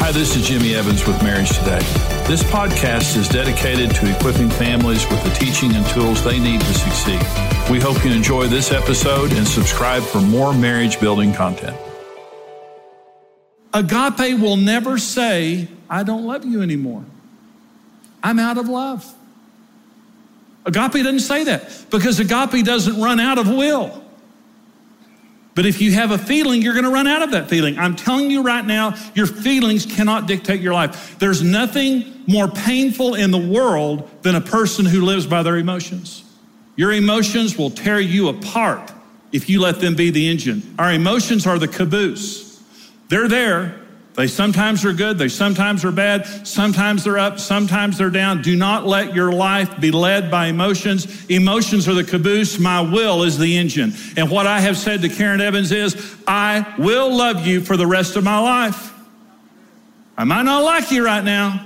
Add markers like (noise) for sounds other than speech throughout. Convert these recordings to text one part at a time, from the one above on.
Hi, this is Jimmy Evans with Marriage Today. This podcast is dedicated to equipping families with the teaching and tools they need to succeed. We hope you enjoy this episode and subscribe for more marriage building content. Agape will never say, I don't love you anymore. I'm out of love. Agape doesn't say that because agape doesn't run out of will. But if you have a feeling, you're going to run out of that feeling. I'm telling you right now, your feelings cannot dictate your life. There's nothing more painful in the world than a person who lives by their emotions. Your emotions will tear you apart if you let them be the engine. Our emotions are the caboose. They're there, they sometimes are good, they sometimes are bad, sometimes they're up, sometimes they're down. Do not let your life be led by emotions. Emotions are the caboose, my will is the engine. And what I have said to Karen Evans is, I will love you for the rest of my life. I might not like you right now.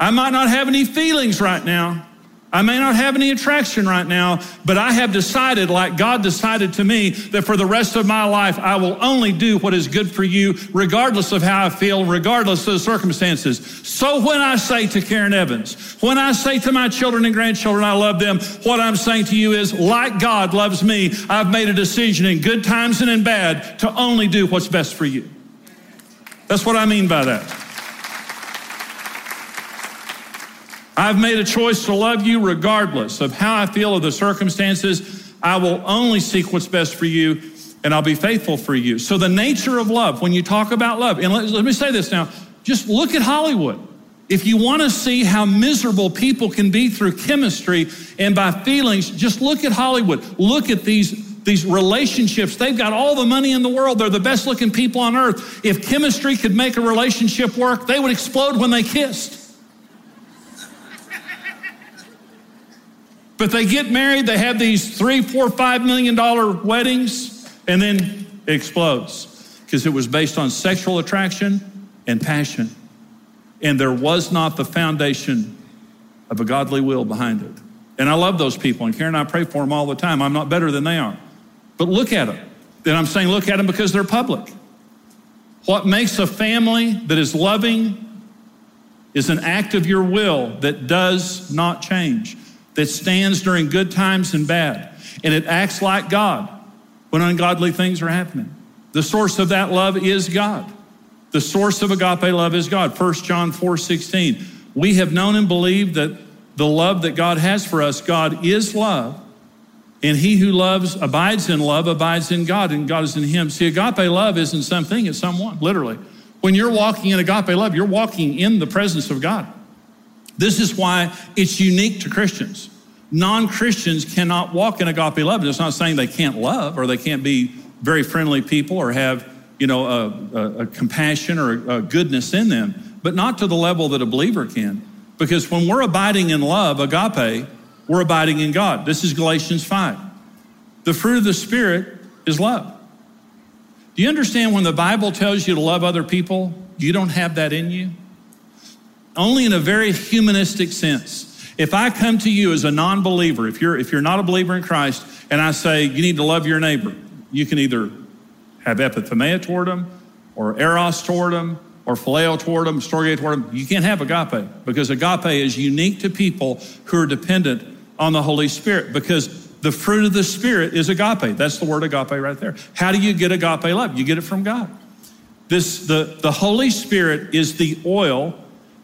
I might not have any feelings right now. I may not have any attraction right now, but I have decided, like God decided to me, that for the rest of my life, I will only do what is good for you, regardless of how I feel, regardless of the circumstances. So when I say to Karen Evans, when I say to my children and grandchildren, I love them, what I'm saying to you is, like God loves me, I've made a decision in good times and in bad to only do what's best for you. That's what I mean by that. I've made a choice to love you regardless of how I feel or the circumstances. I will only seek what's best for you and I'll be faithful for you. So, the nature of love, when you talk about love, and let, let me say this now just look at Hollywood. If you want to see how miserable people can be through chemistry and by feelings, just look at Hollywood. Look at these, these relationships. They've got all the money in the world. They're the best looking people on earth. If chemistry could make a relationship work, they would explode when they kissed. But they get married, they have these three, four, five million dollar weddings, and then it explodes because it was based on sexual attraction and passion. And there was not the foundation of a godly will behind it. And I love those people, and Karen and I pray for them all the time. I'm not better than they are. But look at them. Then I'm saying look at them because they're public. What makes a family that is loving is an act of your will that does not change that stands during good times and bad, and it acts like God when ungodly things are happening. The source of that love is God. The source of agape love is God. 1 John 4 16. We have known and believed that the love that God has for us, God is love. And he who loves abides in love, abides in God, and God is in him. See, agape love isn't something, it's someone, literally. When you're walking in agape love, you're walking in the presence of God. This is why it's unique to Christians. Non Christians cannot walk in agape love. It's not saying they can't love or they can't be very friendly people or have, you know, a, a, a compassion or a, a goodness in them, but not to the level that a believer can. Because when we're abiding in love, agape, we're abiding in God. This is Galatians 5. The fruit of the Spirit is love. Do you understand when the Bible tells you to love other people, you don't have that in you? Only in a very humanistic sense. If I come to you as a non believer, if you're, if you're not a believer in Christ, and I say you need to love your neighbor, you can either have epithumia toward them, or eros toward them, or phileo toward them, storge toward them. You can't have agape because agape is unique to people who are dependent on the Holy Spirit because the fruit of the Spirit is agape. That's the word agape right there. How do you get agape love? You get it from God. This, the, the Holy Spirit is the oil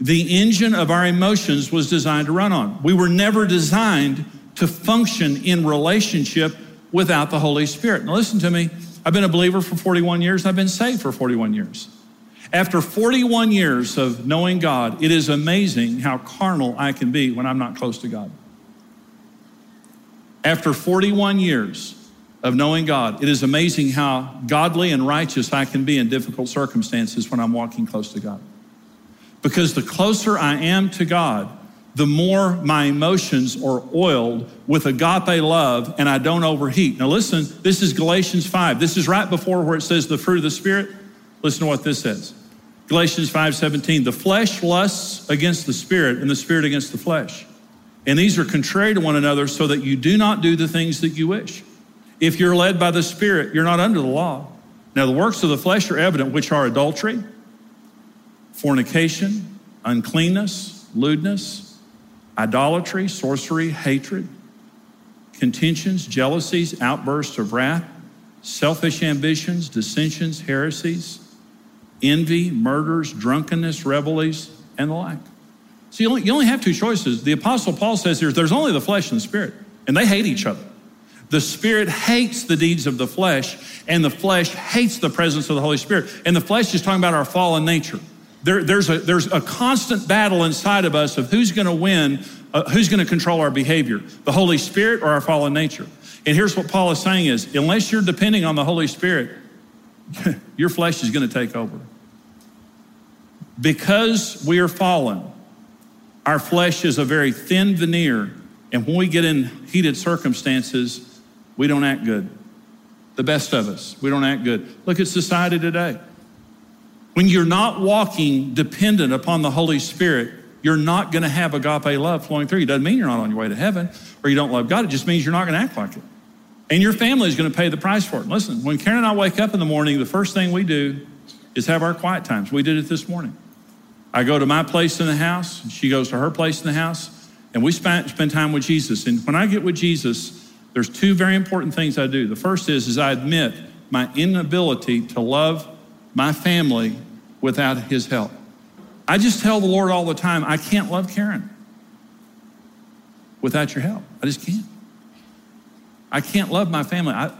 the engine of our emotions was designed to run on. We were never designed to function in relationship without the Holy Spirit. Now, listen to me. I've been a believer for 41 years, I've been saved for 41 years. After 41 years of knowing God, it is amazing how carnal I can be when I'm not close to God. After 41 years of knowing God, it is amazing how godly and righteous I can be in difficult circumstances when I'm walking close to God. Because the closer I am to God, the more my emotions are oiled with agape love and I don't overheat. Now, listen, this is Galatians 5. This is right before where it says the fruit of the Spirit. Listen to what this says Galatians 5 17. The flesh lusts against the Spirit, and the Spirit against the flesh. And these are contrary to one another, so that you do not do the things that you wish. If you're led by the Spirit, you're not under the law. Now, the works of the flesh are evident, which are adultery fornication, uncleanness, lewdness, idolatry, sorcery, hatred, contentions, jealousies, outbursts of wrath, selfish ambitions, dissensions, heresies, envy, murders, drunkenness, revelries, and the like. So you only, you only have two choices. The Apostle Paul says here, there's only the flesh and the spirit, and they hate each other. The spirit hates the deeds of the flesh, and the flesh hates the presence of the Holy Spirit. And the flesh is talking about our fallen nature. There, there's, a, there's a constant battle inside of us of who's going to win, uh, who's going to control our behavior, the Holy Spirit or our fallen nature. And here's what Paul is saying is, unless you're depending on the Holy Spirit, (laughs) your flesh is going to take over. Because we are fallen, our flesh is a very thin veneer, and when we get in heated circumstances, we don't act good. The best of us, we don't act good. Look at society today. When you're not walking dependent upon the Holy Spirit, you're not going to have agape love flowing through you. Doesn't mean you're not on your way to heaven or you don't love God. It just means you're not going to act like it. And your family is going to pay the price for it. Listen, when Karen and I wake up in the morning, the first thing we do is have our quiet times. We did it this morning. I go to my place in the house, and she goes to her place in the house, and we spend, spend time with Jesus. And when I get with Jesus, there's two very important things I do. The first is, is I admit my inability to love my family without his help. I just tell the Lord all the time, I can't love Karen without your help. I just can't. I can't love my family. I,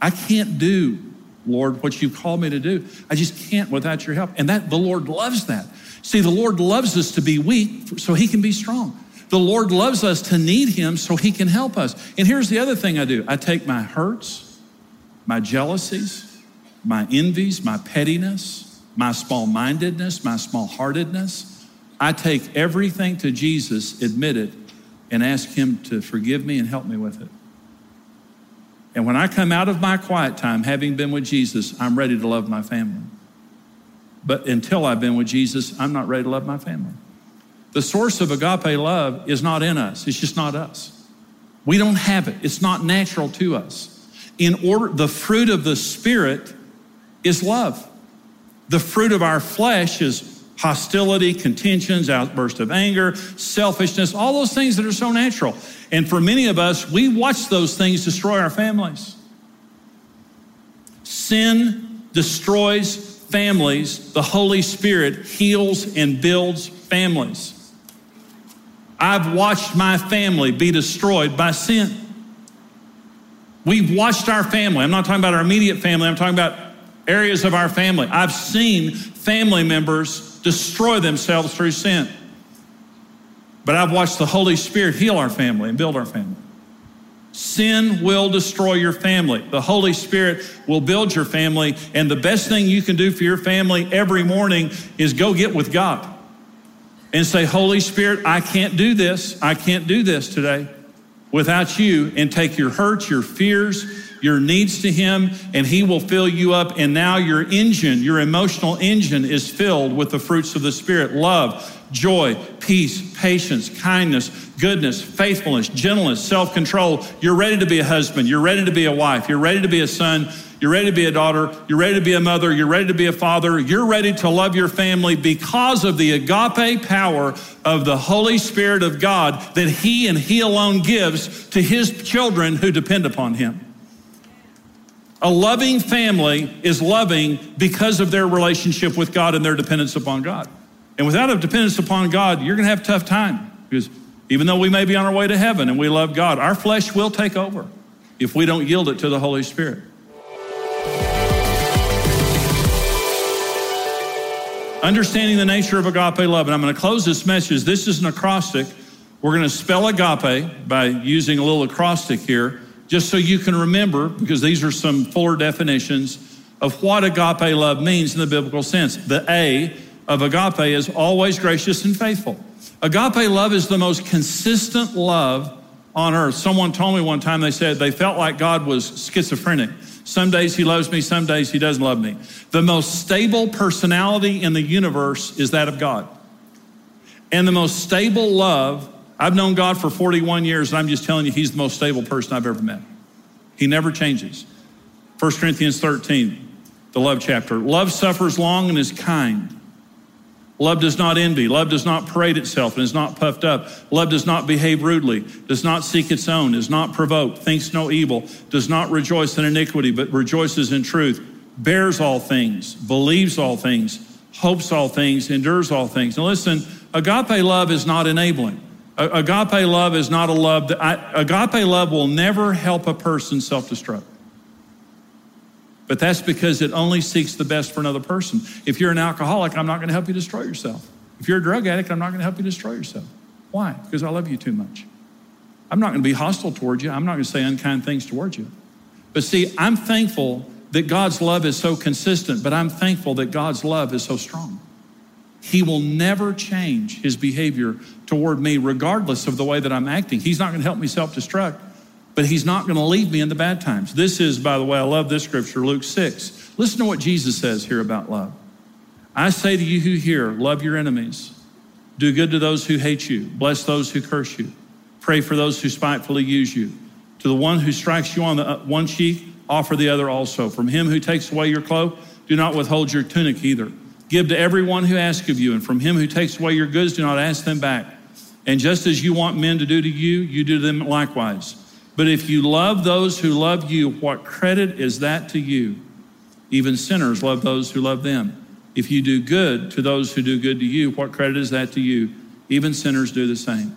I can't do, Lord, what you've called me to do. I just can't without your help. And that the Lord loves that. See, the Lord loves us to be weak so he can be strong. The Lord loves us to need him so he can help us. And here's the other thing I do I take my hurts, my jealousies, my envies, my pettiness, my small mindedness, my small heartedness. I take everything to Jesus, admit it, and ask him to forgive me and help me with it. And when I come out of my quiet time, having been with Jesus, I'm ready to love my family. But until I've been with Jesus, I'm not ready to love my family. The source of agape love is not in us, it's just not us. We don't have it, it's not natural to us. In order, the fruit of the Spirit is love. The fruit of our flesh is hostility, contentions, outbursts of anger, selfishness, all those things that are so natural. And for many of us, we watch those things destroy our families. Sin destroys families, the Holy Spirit heals and builds families. I've watched my family be destroyed by sin. We've watched our family. I'm not talking about our immediate family, I'm talking about areas of our family. I've seen family members destroy themselves through sin. But I've watched the Holy Spirit heal our family and build our family. Sin will destroy your family. The Holy Spirit will build your family. And the best thing you can do for your family every morning is go get with God and say, Holy Spirit, I can't do this. I can't do this today without you. And take your hurts, your fears, your needs to Him, and He will fill you up. And now your engine, your emotional engine, is filled with the fruits of the Spirit love, joy, peace, patience, kindness, goodness, faithfulness, gentleness, self control. You're ready to be a husband. You're ready to be a wife. You're ready to be a son. You're ready to be a daughter. You're ready to be a mother. You're ready to be a father. You're ready to love your family because of the agape power of the Holy Spirit of God that He and He alone gives to His children who depend upon Him. A loving family is loving because of their relationship with God and their dependence upon God. And without a dependence upon God, you're going to have a tough time because even though we may be on our way to heaven and we love God, our flesh will take over if we don't yield it to the Holy Spirit. Understanding the nature of agape love. And I'm going to close this message. This is an acrostic. We're going to spell agape by using a little acrostic here, just so you can remember, because these are some fuller definitions of what agape love means in the biblical sense. The A of agape is always gracious and faithful. Agape love is the most consistent love on earth. Someone told me one time, they said they felt like God was schizophrenic. Some days he loves me, some days he doesn't love me. The most stable personality in the universe is that of God. And the most stable love, I've known God for 41 years, and I'm just telling you, he's the most stable person I've ever met. He never changes. 1 Corinthians 13, the love chapter. Love suffers long and is kind. Love does not envy. Love does not parade itself and is not puffed up. Love does not behave rudely, does not seek its own, is not provoked, thinks no evil, does not rejoice in iniquity, but rejoices in truth, bears all things, believes all things, hopes all things, endures all things. Now listen, agape love is not enabling. Agape love is not a love that I, agape love will never help a person self destruct. But that's because it only seeks the best for another person. If you're an alcoholic, I'm not going to help you destroy yourself. If you're a drug addict, I'm not going to help you destroy yourself. Why? Because I love you too much. I'm not going to be hostile towards you. I'm not going to say unkind things towards you. But see, I'm thankful that God's love is so consistent, but I'm thankful that God's love is so strong. He will never change his behavior toward me, regardless of the way that I'm acting. He's not going to help me self destruct but he's not going to leave me in the bad times. This is, by the way, I love this scripture, Luke 6. Listen to what Jesus says here about love. I say to you who hear, love your enemies, do good to those who hate you, bless those who curse you, pray for those who spitefully use you. To the one who strikes you on the uh, one cheek, offer the other also. From him who takes away your cloak, do not withhold your tunic either. Give to everyone who asks of you, and from him who takes away your goods, do not ask them back. And just as you want men to do to you, you do them likewise. But if you love those who love you, what credit is that to you? Even sinners love those who love them. If you do good to those who do good to you, what credit is that to you? Even sinners do the same.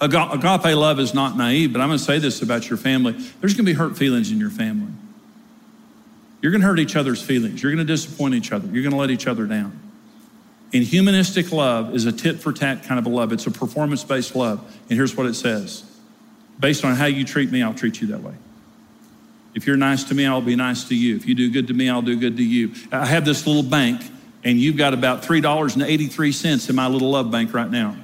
Agape love is not naive, but I'm going to say this about your family. There's going to be hurt feelings in your family. You're going to hurt each other's feelings. You're going to disappoint each other. You're going to let each other down. And humanistic love is a tit for tat kind of a love, it's a performance based love. And here's what it says Based on how you treat me, I'll treat you that way. If you're nice to me, I'll be nice to you. If you do good to me, I'll do good to you. I have this little bank, and you've got about $3.83 in my little love bank right now.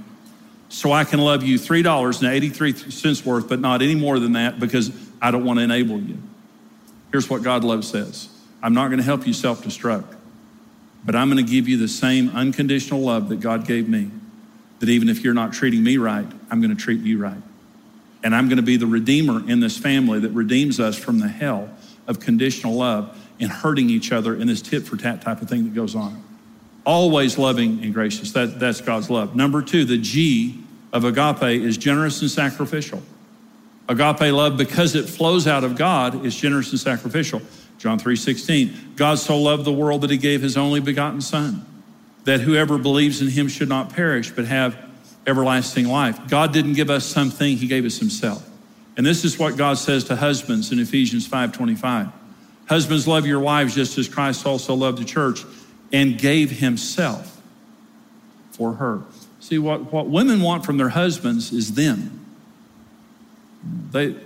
So I can love you $3.83 worth, but not any more than that because I don't want to enable you. Here's what God love says I'm not going to help you self destruct, but I'm going to give you the same unconditional love that God gave me. That even if you're not treating me right, I'm going to treat you right. And I'm going to be the redeemer in this family that redeems us from the hell of conditional love and hurting each other in this tit for tat type of thing that goes on. Always loving and gracious. That, that's God's love. Number two, the G of agape is generous and sacrificial. Agape love, because it flows out of God, is generous and sacrificial. John 3 16. God so loved the world that he gave his only begotten Son, that whoever believes in him should not perish, but have everlasting life. God didn't give us something, he gave us himself. And this is what God says to husbands in Ephesians 5:25. Husbands love your wives just as Christ also loved the church and gave himself for her. See what, what women want from their husbands is them. They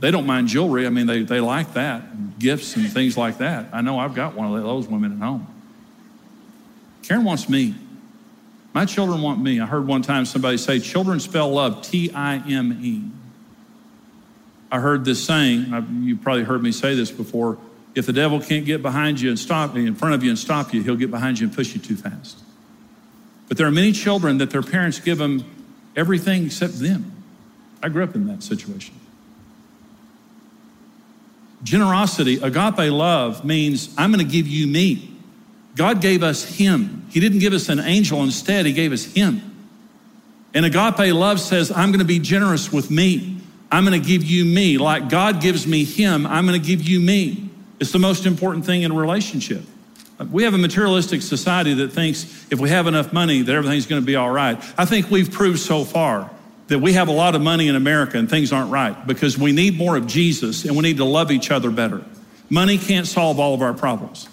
they don't mind jewelry. I mean, they, they like that, gifts and things like that. I know I've got one of those women at home. Karen wants me. My children want me. I heard one time somebody say, children spell love T I M E. I heard this saying, you probably heard me say this before if the devil can't get behind you and stop you, in front of you and stop you, he'll get behind you and push you too fast. But there are many children that their parents give them everything except them. I grew up in that situation. Generosity, agape love, means I'm going to give you me. God gave us Him. He didn't give us an angel instead, He gave us Him. And agape love says, I'm going to be generous with me. I'm going to give you me. Like God gives me Him, I'm going to give you me. It's the most important thing in a relationship. We have a materialistic society that thinks if we have enough money that everything's going to be all right. I think we've proved so far that we have a lot of money in America and things aren't right because we need more of Jesus and we need to love each other better. Money can't solve all of our problems.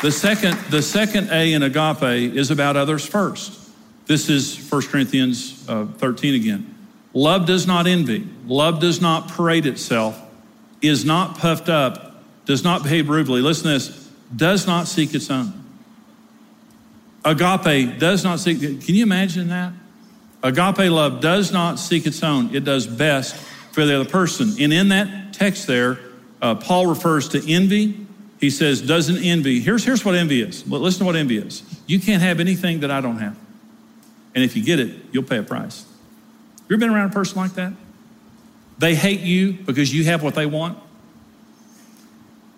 The second, the second A in agape is about others first. This is 1 Corinthians uh, 13 again. Love does not envy, love does not parade itself, is not puffed up, does not behave rudely. Listen to this does not seek its own. Agape does not seek, can you imagine that? Agape love does not seek its own, it does best for the other person. And in that text there, uh, Paul refers to envy, he says, doesn't envy. Here's, here's what envy is. Listen to what envy is. You can't have anything that I don't have. And if you get it, you'll pay a price. You ever been around a person like that? They hate you because you have what they want.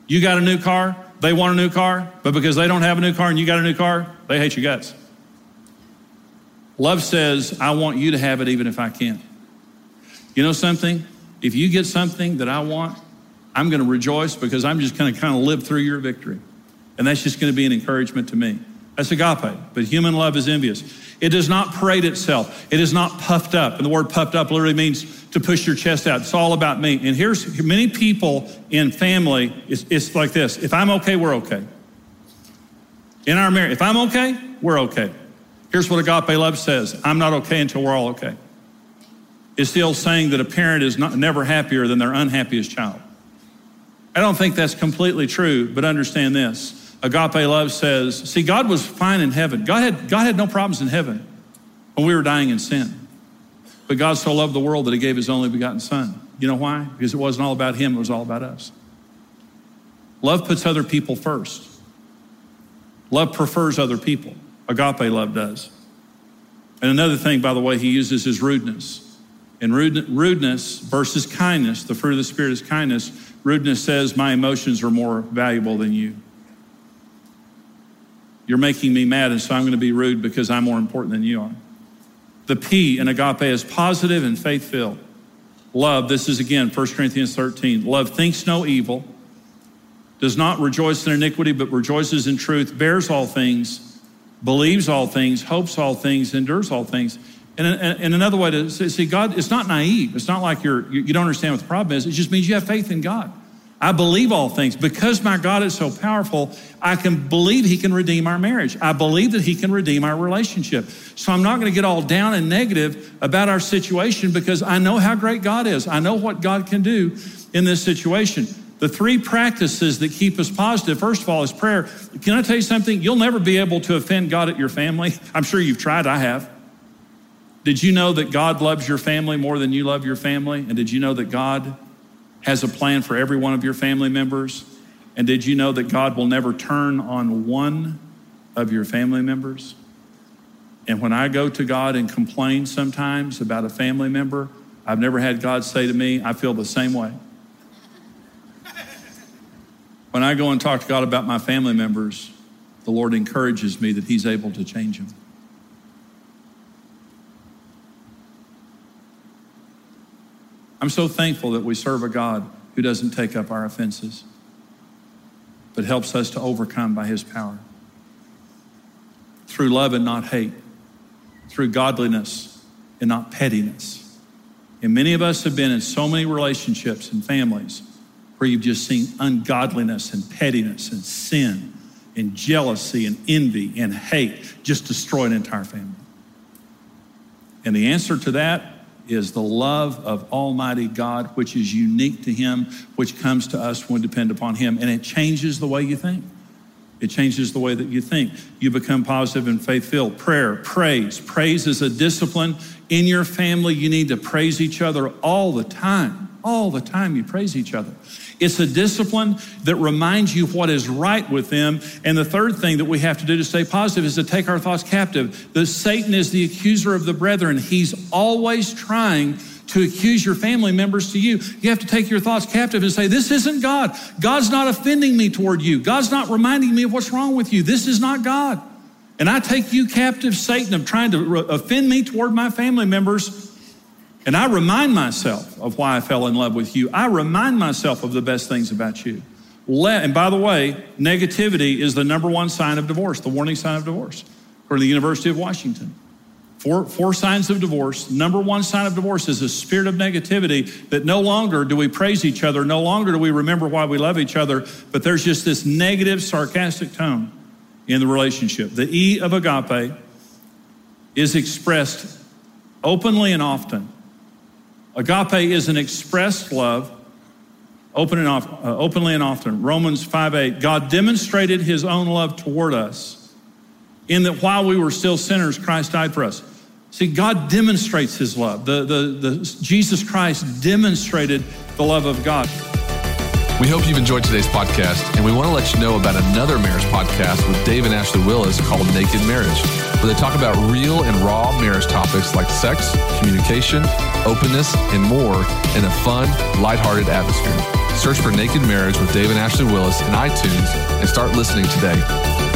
You got a new car, they want a new car, but because they don't have a new car and you got a new car, they hate your guts. Love says, I want you to have it even if I can't. You know something? If you get something that I want, I'm going to rejoice because I'm just going to kind of live through your victory. And that's just going to be an encouragement to me. That's agape. But human love is envious. It does not parade itself. It is not puffed up. And the word puffed up literally means to push your chest out. It's all about me. And here's many people in family, it's, it's like this if I'm okay, we're okay. In our marriage, if I'm okay, we're okay. Here's what agape love says I'm not okay until we're all okay. It's still saying that a parent is not, never happier than their unhappiest child. I don't think that's completely true, but understand this. Agape love says, see, God was fine in heaven. God had, God had no problems in heaven when we were dying in sin. But God so loved the world that he gave his only begotten son. You know why? Because it wasn't all about him, it was all about us. Love puts other people first. Love prefers other people. Agape love does. And another thing, by the way, he uses is rudeness. And rudeness versus kindness, the fruit of the Spirit is kindness. Rudeness says, My emotions are more valuable than you. You're making me mad, and so I'm going to be rude because I'm more important than you are. The P in agape is positive and faith filled. Love, this is again 1 Corinthians 13. Love thinks no evil, does not rejoice in iniquity, but rejoices in truth, bears all things, believes all things, hopes all things, endures all things. And, and another way to see, God, it's not naive. It's not like you're, you don't understand what the problem is. It just means you have faith in God. I believe all things. Because my God is so powerful, I can believe He can redeem our marriage. I believe that He can redeem our relationship. So I'm not going to get all down and negative about our situation because I know how great God is. I know what God can do in this situation. The three practices that keep us positive, first of all, is prayer. Can I tell you something? You'll never be able to offend God at your family. (laughs) I'm sure you've tried, I have. Did you know that God loves your family more than you love your family? And did you know that God has a plan for every one of your family members. And did you know that God will never turn on one of your family members? And when I go to God and complain sometimes about a family member, I've never had God say to me, I feel the same way. When I go and talk to God about my family members, the Lord encourages me that He's able to change them. I'm so thankful that we serve a God who doesn't take up our offenses, but helps us to overcome by his power. Through love and not hate, through godliness and not pettiness. And many of us have been in so many relationships and families where you've just seen ungodliness and pettiness and sin and jealousy and envy and hate just destroy an entire family. And the answer to that is the love of Almighty God, which is unique to Him, which comes to us when we depend upon Him. And it changes the way you think. It changes the way that you think. You become positive and faith filled. Prayer, praise. Praise is a discipline. In your family, you need to praise each other all the time. All the time, you praise each other. It's a discipline that reminds you what is right with them. And the third thing that we have to do to stay positive is to take our thoughts captive. The Satan is the accuser of the brethren. He's always trying to accuse your family members to you. You have to take your thoughts captive and say, This isn't God. God's not offending me toward you. God's not reminding me of what's wrong with you. This is not God. And I take you captive, Satan, of trying to offend me toward my family members and I remind myself of why I fell in love with you. I remind myself of the best things about you. Let, and by the way, negativity is the number one sign of divorce, the warning sign of divorce, to the University of Washington. Four, four signs of divorce. Number one sign of divorce is a spirit of negativity that no longer do we praise each other, no longer do we remember why we love each other, but there's just this negative, sarcastic tone in the relationship. The E of agape is expressed openly and often Agape is an expressed love, open and off, uh, openly and often. Romans 5 8. God demonstrated his own love toward us in that while we were still sinners, Christ died for us. See, God demonstrates his love. The, the, the, Jesus Christ demonstrated the love of God. We hope you've enjoyed today's podcast, and we want to let you know about another marriage podcast with Dave and Ashley Willis called Naked Marriage, where they talk about real and raw marriage topics like sex, communication, openness, and more in a fun, lighthearted atmosphere. Search for Naked Marriage with Dave and Ashley Willis in iTunes and start listening today.